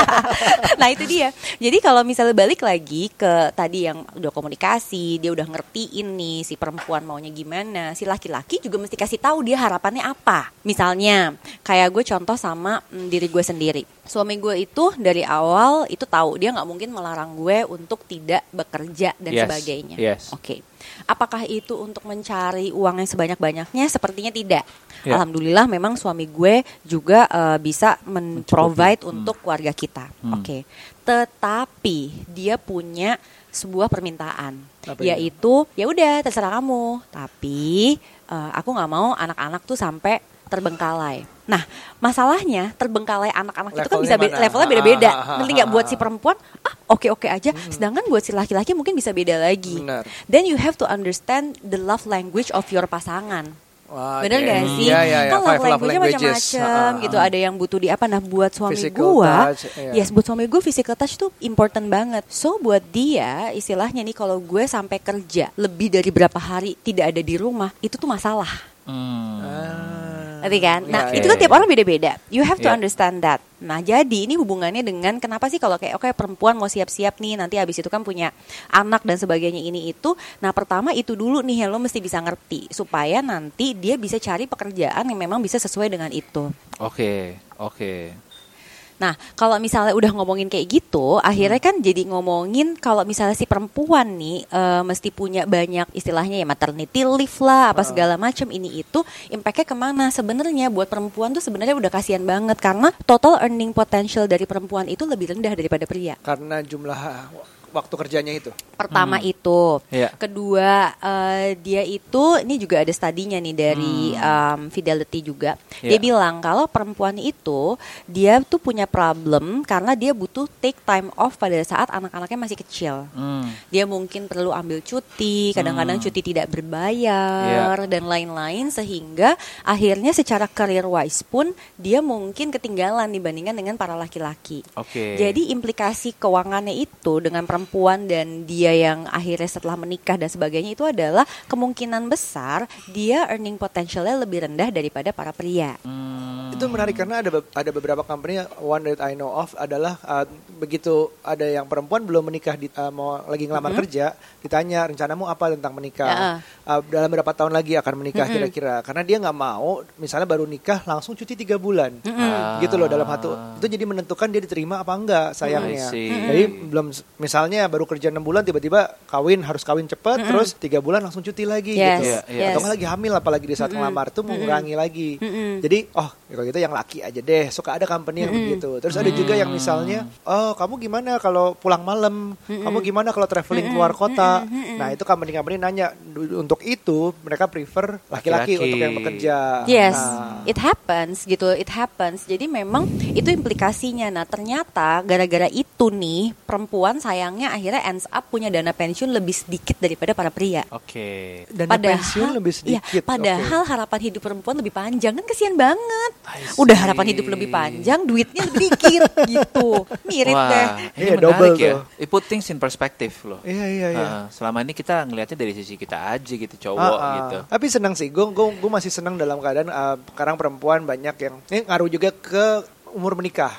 nah itu dia. Jadi kalau misalnya balik lagi ke tadi yang udah komunikasi, dia udah ngertiin nih si perempuan maunya gimana, si laki-laki juga mesti kasih tahu dia harapannya apa. Misalnya kayak gue contoh sama mm, diri gue sendiri. suami gue itu dari awal itu tahu dia nggak mungkin melarang gue untuk tidak bekerja dan Yes, sebagainya. yes. Oke, apakah itu untuk mencari uang yang sebanyak-banyaknya? Sepertinya tidak. Ya. Alhamdulillah, memang suami gue juga eh, bisa men-provide untuk keluarga kita. Hmm. Oke, tetapi dia punya sebuah permintaan, Apa itu? yaitu ya udah terserah kamu, tapi eh, aku nggak mau anak-anak tuh sampai terbengkalai. Nah, masalahnya terbengkalai anak-anak itu kan bisa be- mana? levelnya beda-beda. Ah, ah, ah, Nanti nggak buat si perempuan, ah oke-oke aja. Sedangkan buat si laki-laki mungkin bisa beda lagi. Benar. Then you have to understand the love language of your pasangan. Wah, Bener oke. gak sih? Iya, iya, iya. Kan love Five love language-nya languages. macam-macam Ah, gitu. ah. Ada yang butuh di apa? Nah, buat suami Physical gua, touch, iya. yes, buat suami gue physical touch tuh important banget. So buat dia, istilahnya nih kalau gue sampai kerja lebih dari berapa hari tidak ada di rumah, itu tuh masalah. Hmm. Ah. Ngerti kan? Nah, Iya, itu iya, kan tiap iya. orang beda-beda. You have to Iya. understand that. Nah, jadi ini hubungannya dengan kenapa sih kalau kayak oke perempuan mau siap-siap nih nanti habis itu kan punya anak dan sebagainya ini itu. Nah, pertama itu dulu nih yang lo mesti bisa ngerti supaya nanti dia bisa cari pekerjaan yang memang bisa sesuai dengan itu. Oke, oke. Nah, kalau misalnya udah ngomongin kayak gitu, akhirnya kan jadi ngomongin kalau misalnya si perempuan nih eh, mesti punya banyak istilahnya ya maternity leave lah, apa segala macam ini itu, impactnya ke mana? Sebenarnya buat perempuan tuh sebenarnya udah kasihan banget karena total earning potential dari perempuan itu lebih rendah daripada pria. Karena jumlah waktu kerjanya itu. Pertama itu, Iya. kedua eh, dia itu ini juga ada studinya nih dari um, Fidelity juga. Dia Iya. bilang kalau perempuan itu dia tuh punya problem karena dia butuh take time off pada saat anak-anaknya masih kecil. Hmm. Dia mungkin perlu ambil cuti, kadang-kadang cuti tidak berbayar dan lain-lain sehingga akhirnya secara career wise pun dia mungkin ketinggalan dibandingkan dengan para laki-laki. Oke. Jadi implikasi keuangannya itu dengan perempuan dan dia yang akhirnya setelah menikah dan sebagainya itu adalah kemungkinan besar dia earning potentialnya lebih rendah daripada para pria. Hmm. Itu menarik karena ada be- ada beberapa company one that I know of adalah uh, begitu ada yang perempuan belum menikah di, uh, mau lagi ngelamar kerja ditanya rencanamu apa tentang menikah Ya. Uh, dalam berapa tahun lagi akan menikah kira-kira karena dia nggak mau misalnya baru nikah langsung cuti tiga bulan Ah. gitu loh dalam satu itu jadi menentukan dia diterima apa enggak sayangnya see. jadi belum misalnya baru kerja enam bulan tiba-tiba kawin harus kawin cepat terus tiga bulan langsung cuti lagi Yes, gitu. Iya, iya. atau nggak lagi hamil apalagi di saat ngelamar tuh mengurangi lagi jadi oh ya kalau gitu yang laki aja deh. Suka ada company yang begitu. Terus ada juga yang misalnya oh kamu gimana kalau pulang malam? Kamu gimana kalau traveling keluar kota? Nah itu company-company nanya. Untuk itu mereka prefer laki-laki untuk yang bekerja. Yes, Nah, it happens gitu, it happens. Jadi memang itu implikasinya. Nah ternyata gara-gara itu nih perempuan sayangnya akhirnya ends up punya dana pensiun lebih sedikit daripada para pria. Oke. dan pensiun lebih iya, sedikit padahal harapan hidup perempuan lebih panjang. Kan kasihan banget. Udah harapan hidup lebih panjang, duitnya lebih dikit gitu. Mirip Wah, deh. ini Iya, menarik double ya. tuh. It put things in perspective loh. Iya iya iya. Ah, selama ini kita ngelihatnya dari sisi kita aja gitu cowok Ah, ah. gitu. Tapi senang sih, gue gue masih senang dalam keadaan uh, sekarang perempuan banyak yang ini ngaruh juga ke umur menikah.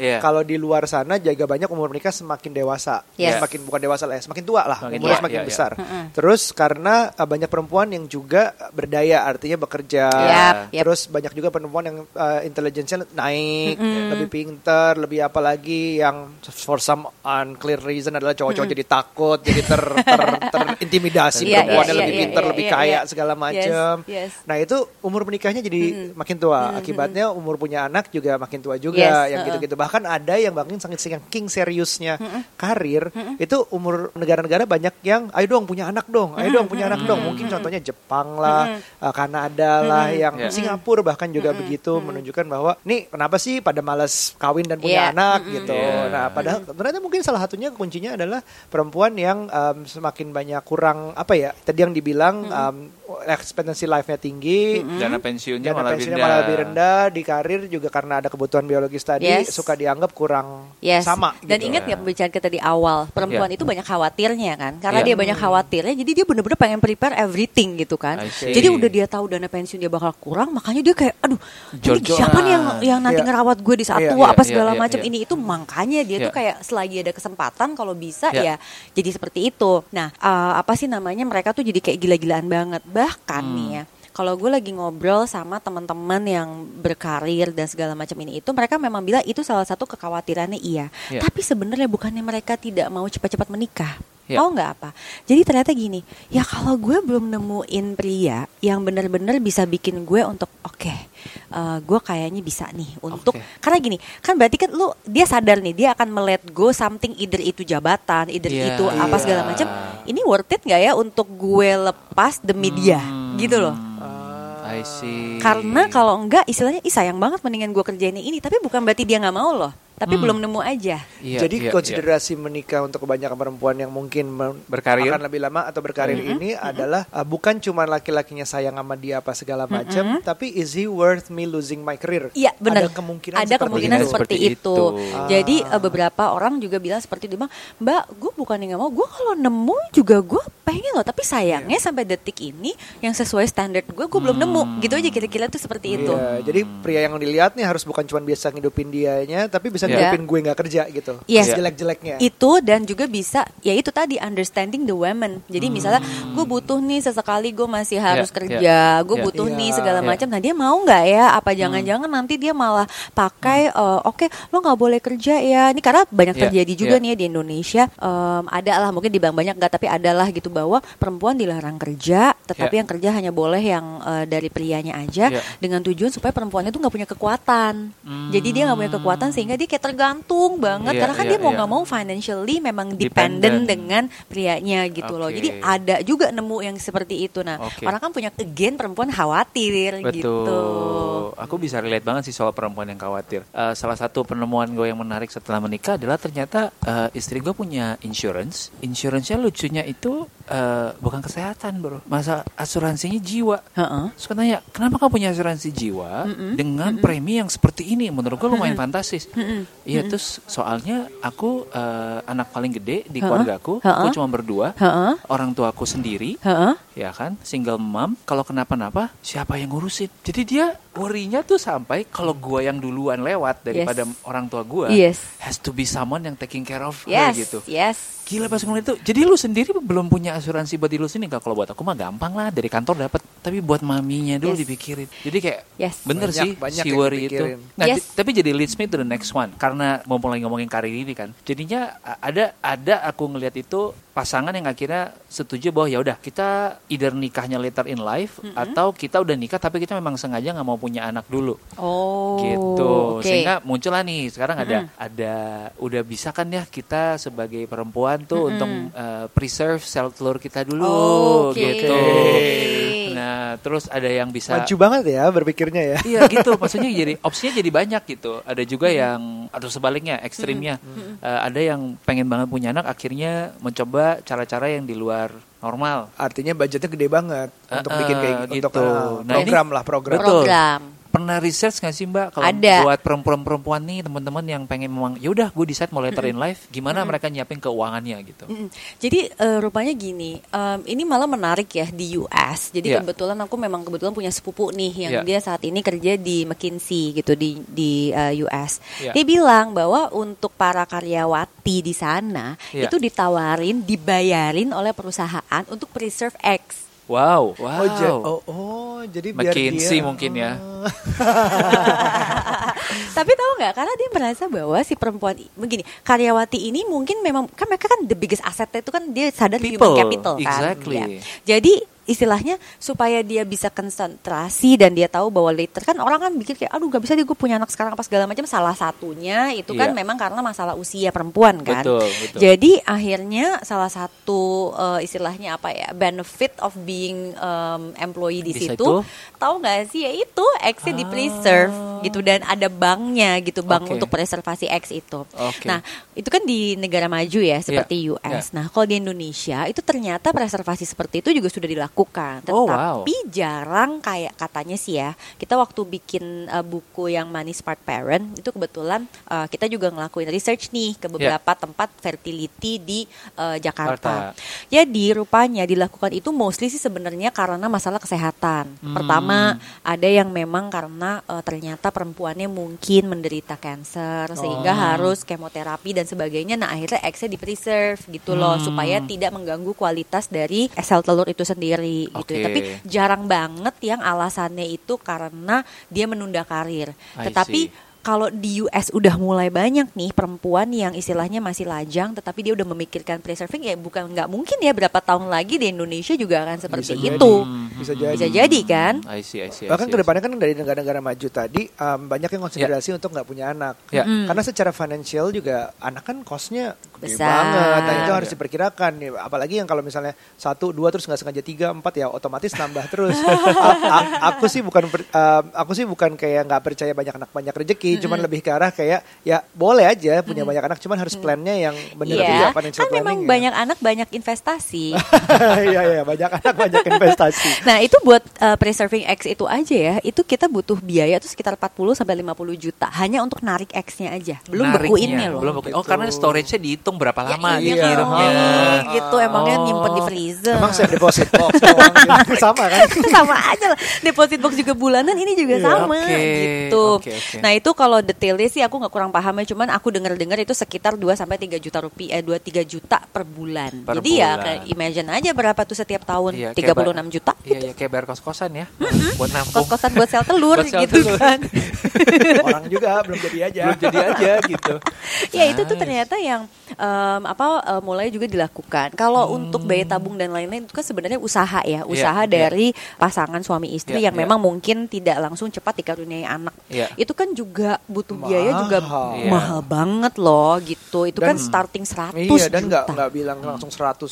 Iya. Kalau di luar sana jaga banyak umur menikah semakin dewasa, Yes. semakin bukan dewasa lah, ya, semakin tua lah, Semakin umurnya tua, semakin iya, iya. besar. Terus karena uh, banyak perempuan yang juga berdaya, artinya bekerja. Yap, yap. Terus banyak juga perempuan yang uh, naik, lebih pinter, lebih apa lagi yang for some unclear reason adalah cowok-cowok jadi takut, jadi ter, ter, terintimidasi Iya, perempuannya iya, lebih iya, pinter, iya, lebih iya, kaya iya. segala Yes, macam. yes. Nah itu umur menikahnya jadi makin tua. Akibatnya umur punya anak juga makin tua juga. Yes, yang gitu-gitu. Bahkan ada yang bahkan sangat saking seriusnya karir itu umur negara-negara banyak yang ayo dong punya anak dong, ayo dong punya anak dong. Mungkin contohnya Jepang lah, uh, Kanada lah, yang Yeah. Singapura bahkan juga begitu menunjukkan bahwa nih kenapa sih pada malas kawin dan punya Iya. anak gitu. Yeah. Nah padahal ternyata mungkin salah satunya kuncinya adalah perempuan yang um, semakin banyak kurang apa ya tadi yang dibilang um, expectancy life-nya tinggi. Dana pensiunnya Dana malah pensiunnya rendah. malah lebih rendah di karir juga karena ada kebutuhan biologis tadi Yes. suka dianggap kurang Yes. sama Dan gitu. ingat nggak pembicaraan kita di awal, perempuan Iya. itu banyak khawatirnya kan, karena Iya. dia banyak khawatirnya, jadi dia bener-bener pengen prepare everything gitu kan. Jadi udah dia tahu dana pensiun dia bakal kurang, makanya dia kayak, aduh, ini Jor-joran. siapa nih yang yang nanti Iya. ngerawat gue di saat Iya, tua iya, apa iya, segala iya, macam iya. ini itu makanya dia tuh Iya. kayak selagi ada kesempatan kalau bisa Iya. ya jadi seperti itu. Nah, eh, apa sih namanya mereka tuh jadi kayak gila-gilaan banget. Bahkan Hmm. nih ya, kalau gue lagi ngobrol sama teman-teman yang berkarir dan segala macam ini itu mereka memang bilang itu salah satu kekhawatirannya iya. Iya. Tapi sebenarnya bukannya mereka tidak mau cepat-cepat menikah. Iya. Tahu nggak apa? Jadi ternyata gini, ya kalau gue belum nemuin pria yang benar-benar bisa bikin gue untuk oke, eh, gue kayaknya bisa nih untuk Oke. karena gini, kan berarti kan lu dia sadar nih dia akan melet go something either itu jabatan, either Iya. itu apa segala macam. Ini worth it nggak ya untuk gue lepas demi dia, gitu loh. I see. Karena kalau enggak istilahnya ih sayang banget mendingan gue kerjain ini, tapi bukan berarti dia nggak mau loh, tapi Hmm. belum nemu aja. Iya, Jadi iya, konsiderasi menikah untuk kebanyakan perempuan yang mungkin Berkarir. akan lebih lama atau berkarir ini adalah uh, bukan cuma laki-lakinya sayang sama dia apa segala macam, tapi is he worth me losing my career? Iya benar. Ada kemungkinan Ada seperti kemungkinan itu. seperti, itu. itu. Jadi Ah. eh, beberapa orang juga bilang seperti itu, bang. Mbak, gue bukan nggak mau. Gue kalau nemu juga gue pengen loh. Tapi sayangnya sampai detik ini yang sesuai standar gue, gue belum nemu. Gitu aja kira-kira tuh seperti itu. Iya, jadi pria yang dilihat nih harus bukan cuma biasa ngidupin dianya, tapi bisa Iya. ngidupin gue nggak kerja gitu. Yes. Jelek-jeleknya. Itu dan juga bisa ya itu tadi understanding the women. Jadi misalnya gue butuh nih sesekali gue masih harus Ya, kerja, gue ya. butuh Iya, nih segala ya. macam. Nah dia mau nggak ya? Apa jangan-jangan nanti dia malah pakai eh, oke lo nggak boleh kerja ya? Ini karena banyak Ya, terjadi juga ya. nih ya di Indonesia. Em, ada lah mungkin dibilang banyak nggak tapi adalah gitu bahwa perempuan dilarang kerja, tetapi Ya. yang kerja hanya boleh yang eh, dari prianya aja Ya. dengan tujuan supaya perempuannya tuh nggak punya kekuatan. Jadi dia nggak punya kekuatan sehingga dia kayak tergantung banget Iya, karena kan iya, dia mau iya. nggak mau financially memang Dependent. dependent dengan prianya gitu loh. Oke. Jadi ada juga nemu yang seperti itu. Nah, Oke. orang kan punya again perempuan khawatir Betul. gitu. Aku bisa relate banget sih soal perempuan yang khawatir. Eh, salah satu penemuan gue yang menarik setelah menikah adalah ternyata eh, istri gue punya insurance. Insurance-nya lucunya itu eh, bukan kesehatan, bro. Masa asuransinya jiwa. Gue tanya, kenapa kamu punya asuransi jiwa dengan premi yang seperti ini? Menurut gue lumayan fantastis. Iya, terus soalnya aku eh, anak paling gede di keluarga aku. Aku Ha-ha. cuma berdua. Heeh. Orang tua aku sendiri Heeh. ya kan single mom kalau kenapa-napa siapa yang ngurusin jadi dia worry-nya tuh sampai kalau gua yang duluan lewat daripada Yes. orang tua gua Yes. has to be someone yang taking care of her Yes, gitu yes. gila pas ngeliat itu jadi lu sendiri belum punya asuransi buat diri lu sini kalau buat aku mah gampang lah dari kantor dapat tapi buat maminya dulu Yes. dipikirin jadi kayak Yes. bener Banyak- sih banyak si worry itu nah Yes. tapi jadi leads me to the next one karena mau mulai ngomongin karir ini kan jadinya ada ada aku ngelihat itu pasangan yang akhirnya setuju bahwa ya udah kita either nikahnya later in life atau kita udah nikah tapi kita memang sengaja nggak mau punya anak dulu Oh. gitu oke. sehingga muncullah nih sekarang ada ada udah bisa kan ya kita sebagai perempuan tuh untuk uh, preserve sel telur kita dulu Oke. gitu Oke. nah terus ada yang bisa Maju banget ya berpikirnya ya. Iya gitu, maksudnya jadi opsinya jadi banyak gitu. Ada juga yang atau sebaliknya ekstrimnya, Eh, ada yang pengen banget punya anak, akhirnya mencoba cara-cara yang di luar normal. Artinya budgetnya gede banget untuk Eh, bikin kayak eh, untuk gitu. uh, Nah, ini- program lah program. Betul. Program. Pernah research nggak sih Mbak kalau Ada. buat perempuan-perempuan nih teman-teman yang pengen memang ya udah gue decide mau later in life, gimana mereka nyiapin keuangannya gitu. Mm-mm. Jadi eh, rupanya gini, em, ini malah menarik ya di US. Jadi Iya. kebetulan aku memang kebetulan punya sepupu nih yang Iya. dia saat ini kerja di McKinsey gitu di di eh, US. Iya. Dia bilang bahwa untuk para karyawati di sana Iya. itu ditawarin, dibayarin oleh perusahaan untuk preserve eggs. Wow, wow. Oh, ja- oh, oh, jadi biar McKinsey dia mungkin ya. Tapi tahu nggak? Karena dia merasa bahwa si perempuan begini karyawati ini mungkin memang kan mereka kan the biggest assetnya itu kan dia sadar People, human capital kan. exactly. Ya. Jadi istilahnya supaya dia bisa konsentrasi dan dia tahu bahwa later kan orang kan pikir kayak aduh gak bisa deh gue punya anak sekarang apa segala macam salah satunya itu kan Iya. memang karena masalah usia perempuan kan Betul, betul. jadi akhirnya salah satu eh, istilahnya apa ya benefit of being um, employee di, Di situ situ? tahu nggak sih ya itu X di preserve gitu dan ada banknya gitu bank Oke. untuk preservasi X itu Oke. nah itu kan di negara maju ya seperti Iya, US nah kalau di Indonesia itu ternyata preservasi seperti itu juga sudah dilakukan tetapi Oh, wow. jarang kayak katanya sih ya kita waktu bikin uh, buku yang Money Smart Parent itu kebetulan uh, kita juga ngelakuin research nih ke beberapa tempat fertility di uh, Jakarta. Jakarta. Jadi rupanya dilakukan itu mostly sih sebenarnya karena masalah kesehatan. Hmm. Pertama ada yang memang karena uh, ternyata perempuannya mungkin menderita cancer sehingga harus kemoterapi dan sebagainya. Nah akhirnya X-nya di preserve gitu loh supaya tidak mengganggu kualitas dari sel telur itu sendiri gitu. Oke. Tapi jarang banget yang alasannya itu karena dia menunda karir. I Tetapi see. Kalau di US udah mulai banyak nih perempuan yang istilahnya masih lajang tetapi dia udah memikirkan preserving ya bukan nggak mungkin ya berapa tahun lagi di Indonesia juga akan seperti Bisa jadi. itu. Bisa jadi. Bisa jadi kan? I see, I see, I Bahkan see, ke depannya kan dari negara-negara maju tadi um, banyak yang konsiderasi untuk nggak punya anak. Ya. Hmm. Karena secara financial juga anak kan costnya gede Besar. banget. Nah itu Ya. harus diperkirakan nih. Apalagi yang kalau misalnya satu, dua terus nggak sengaja tiga, empat ya otomatis nambah terus. A- a- aku sih bukan per- um, aku sih bukan kayak nggak percaya banyak anak banyak rezeki, cuman lebih ke arah kayak ya boleh aja punya banyak anak, cuman harus plannya yang benar juga Iya, kan memang ya. banyak anak banyak investasi. Iya iya banyak anak banyak investasi. Nah itu buat uh, preserving X itu aja ya, itu kita butuh biaya tuh sekitar 40 sampai 50 juta hanya untuk narik X-nya aja, belum Nariknya, bekuinnya loh. Belum bekuin. Oh, karena storage-nya dihitung berapa lama iya, dikirimnya. kan, gitu emangnya Oh. nyimpen di freezer. Emang safe deposit box doang gitu. sama kan? sama aja lah deposit box juga bulanan ini juga Iya. sama Oke, gitu. oke, oke. Nah itu kalau detailnya sih aku nggak kurang paham ya, cuman aku dengar-dengar itu sekitar 2 sampai 3 juta rupiah, eh, 2 3 juta per bulan. Per Jadi ya bulan. kayak imagine aja berapa tuh setiap tahun Iya, kayak 36 ba- juta. Iya, iya kayak bayar kos-kosan ya. Buat nampung. Kos-kosan buat sel telur Buat sel gitu telur. kan. Orang juga belum jadi aja. Belum jadi aja gitu. ya itu tuh Nice. ternyata yang em, apa eh, mulai juga dilakukan. Kalau untuk bayi tabung dan lain-lain itu kan sebenarnya usaha ya, usaha iya. dari pasangan suami istri Iya, yang iya. memang mungkin tidak langsung cepat dikaruniai anak. Iya. Itu kan juga butuh biaya juga Mahal. Iya. mahal banget loh gitu. Itu Dan- kan starting 100 Iya dan nggak nggak bilang langsung 100%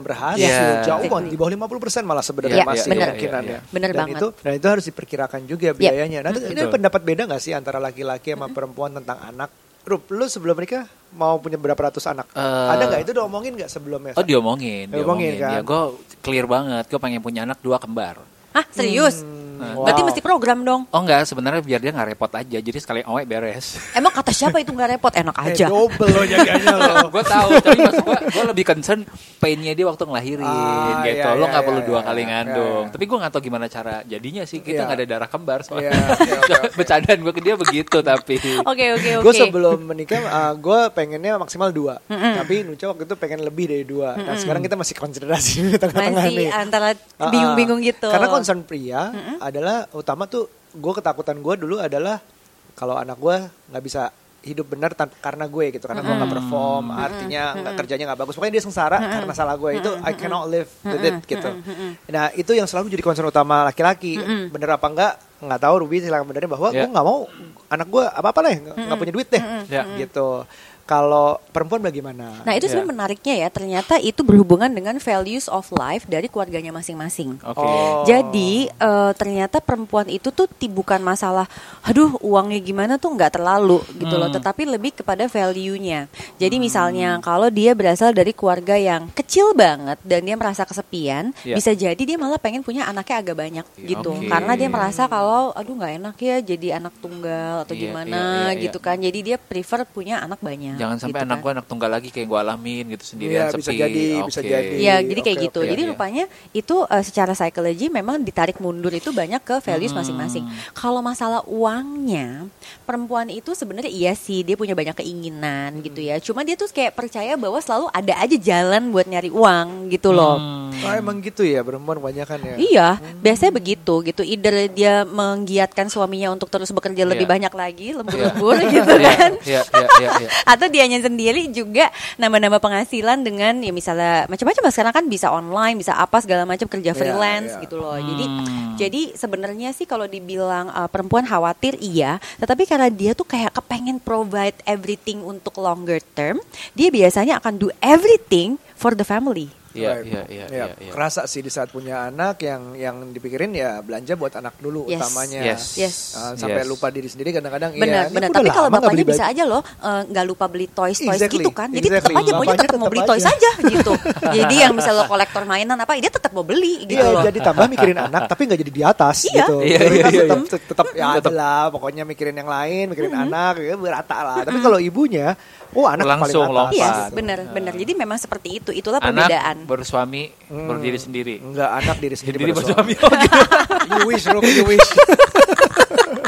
berhasil, Iya. jauh banget di bawah 50% malah sebenarnya Iya, masih bener. kemungkinannya. Iya, Bener dan banget. itu dan itu harus diperkirakan juga Yep. biayanya. Nah, itu- ini Betul. pendapat beda nggak sih antara laki-laki sama perempuan tentang anak? Rup, lu sebelum menikah mau punya berapa ratus anak? Eh, Ada nggak itu diomongin nggak sebelumnya? Oh diomongin, Diomongin, diomongin. kan? Ya gue clear banget, gue pengen punya anak dua kembar. Hah, serius? Hmm, Berarti wow. mesti program dong. Oh enggak, sebenarnya biar dia nggak repot aja. Jadi sekali awet beres. Emang kata siapa itu nggak repot? Enak Eh, aja. double lo jaganya lo. gue tahu, tapi maksud gue, gue lebih concern painnya dia waktu ngelahirin Ah, gitu. iya, Lo iya, nggak iya, perlu dua iya, kali iya, ngandung. iya. Tapi gue nggak tahu gimana cara jadinya sih. Kita Iya. nggak ada darah kembar Iya, soalnya. oke, oke. Bercandaan gue ke dia begitu tapi. Oke oke oke. Gue sebelum menikah, gue pengennya maksimal dua. Tapi Nuca waktu itu pengen lebih dari dua. Nah sekarang kita masih konsiderasi di tengah-tengah masih nih. antara Ah, ah. bingung-bingung gitu. Karena concern pria adalah utama tuh gue ketakutan gue dulu adalah kalau anak gue nggak bisa hidup benar tan- karena gue gitu karena gue nggak perform artinya nggak kerjanya nggak bagus pokoknya dia sengsara karena salah gue itu I cannot live with it gitu. Nah itu yang selalu jadi concern utama laki-laki bener apa enggak nggak tahu Ruby silakan benerin bahwa Ya. gue nggak mau anak gue apa apa deh nggak punya duit deh Ya. gitu kalau perempuan bagaimana Nah itu Ya. sebenarnya menariknya ya ternyata itu berhubungan dengan values of life dari keluarganya masing-masing. Oke. Oh. Jadi eh, ternyata perempuan itu tuh bukan masalah, aduh uangnya gimana tuh nggak terlalu gitu loh, Hmm. tetapi lebih kepada value-nya. Jadi misalnya kalau dia berasal dari keluarga yang kecil banget dan dia merasa kesepian, Ya. bisa jadi dia malah pengen punya anaknya agak banyak gitu, Oke. karena dia merasa kalau aduh nggak enak ya jadi anak tunggal atau Iya, gimana iya, iya, iya. gitu kan. Jadi dia prefer punya anak banyak. Jangan sampai gitu anak kan. gue anak tunggal lagi kayak gue alamin gitu sendirian Iya, bisa sepi. jadi, bisa Oke. jadi. Iya, jadi kayak oke, gitu. oke. Jadi Iya. rupanya itu eh, secara psikologi memang ditarik mundur itu banyak ke values Hmm. masing-masing. Kalau masalah uangnya, perempuan itu sebenarnya iya sih dia punya banyak keinginan gitu ya. Cuma dia tuh kayak percaya bahwa selalu ada aja jalan buat nyari uang gitu loh. Hmm. Oh, emang gitu ya perempuan kebanyakan ya Iya, biasanya begitu gitu. Either dia menggiatkan suaminya untuk terus bekerja lebih Iya. banyak lagi, lembur-lembur gitu Iya, kan. Iya, iya, iya, iya. atau dianya sendiri juga nambah-nambah penghasilan dengan ya misalnya macam-macam sekarang kan bisa online bisa apa segala macam kerja Iya, freelance iya. gitu loh jadi Hmm. jadi sebenarnya sih kalau dibilang uh, perempuan khawatir iya tetapi karena dia tuh kayak kepengen provide everything untuk longer term dia biasanya akan do everything for the family Iya, Right. iya, iya, Ya, iya, iya. Kerasa sih di saat punya anak yang yang dipikirin ya belanja buat anak dulu Yes. utamanya. Yes. Yes. Uh, sampai Yes. lupa diri sendiri kadang-kadang benar iya, benar tapi kalau bapaknya beli bisa aja loh eh, nggak lupa beli toys toys Exactly, gitu kan jadi tetap exactly. aja pokoknya Bapaknya tetap mau tetap beli toys aja. aja gitu jadi yang bisa lo kolektor mainan apa dia tetap mau beli gitu Iya, loh jadi tambah mikirin anak tapi nggak jadi di atas Iya. gitu. Iya, iya, iya, tetap, tetap ya ada lah, pokoknya mikirin yang lain, mikirin anak, ya berata lah. Tapi kalau ibunya, oh anak Langsung paling atas. Yes, lompat. benar, benar. Jadi memang seperti itu. Itulah Anak perbedaan. bersuami berdiri sendiri. Enggak anak diri sendiri, Diri pada bersuami. suami. you wish, Rup, you wish.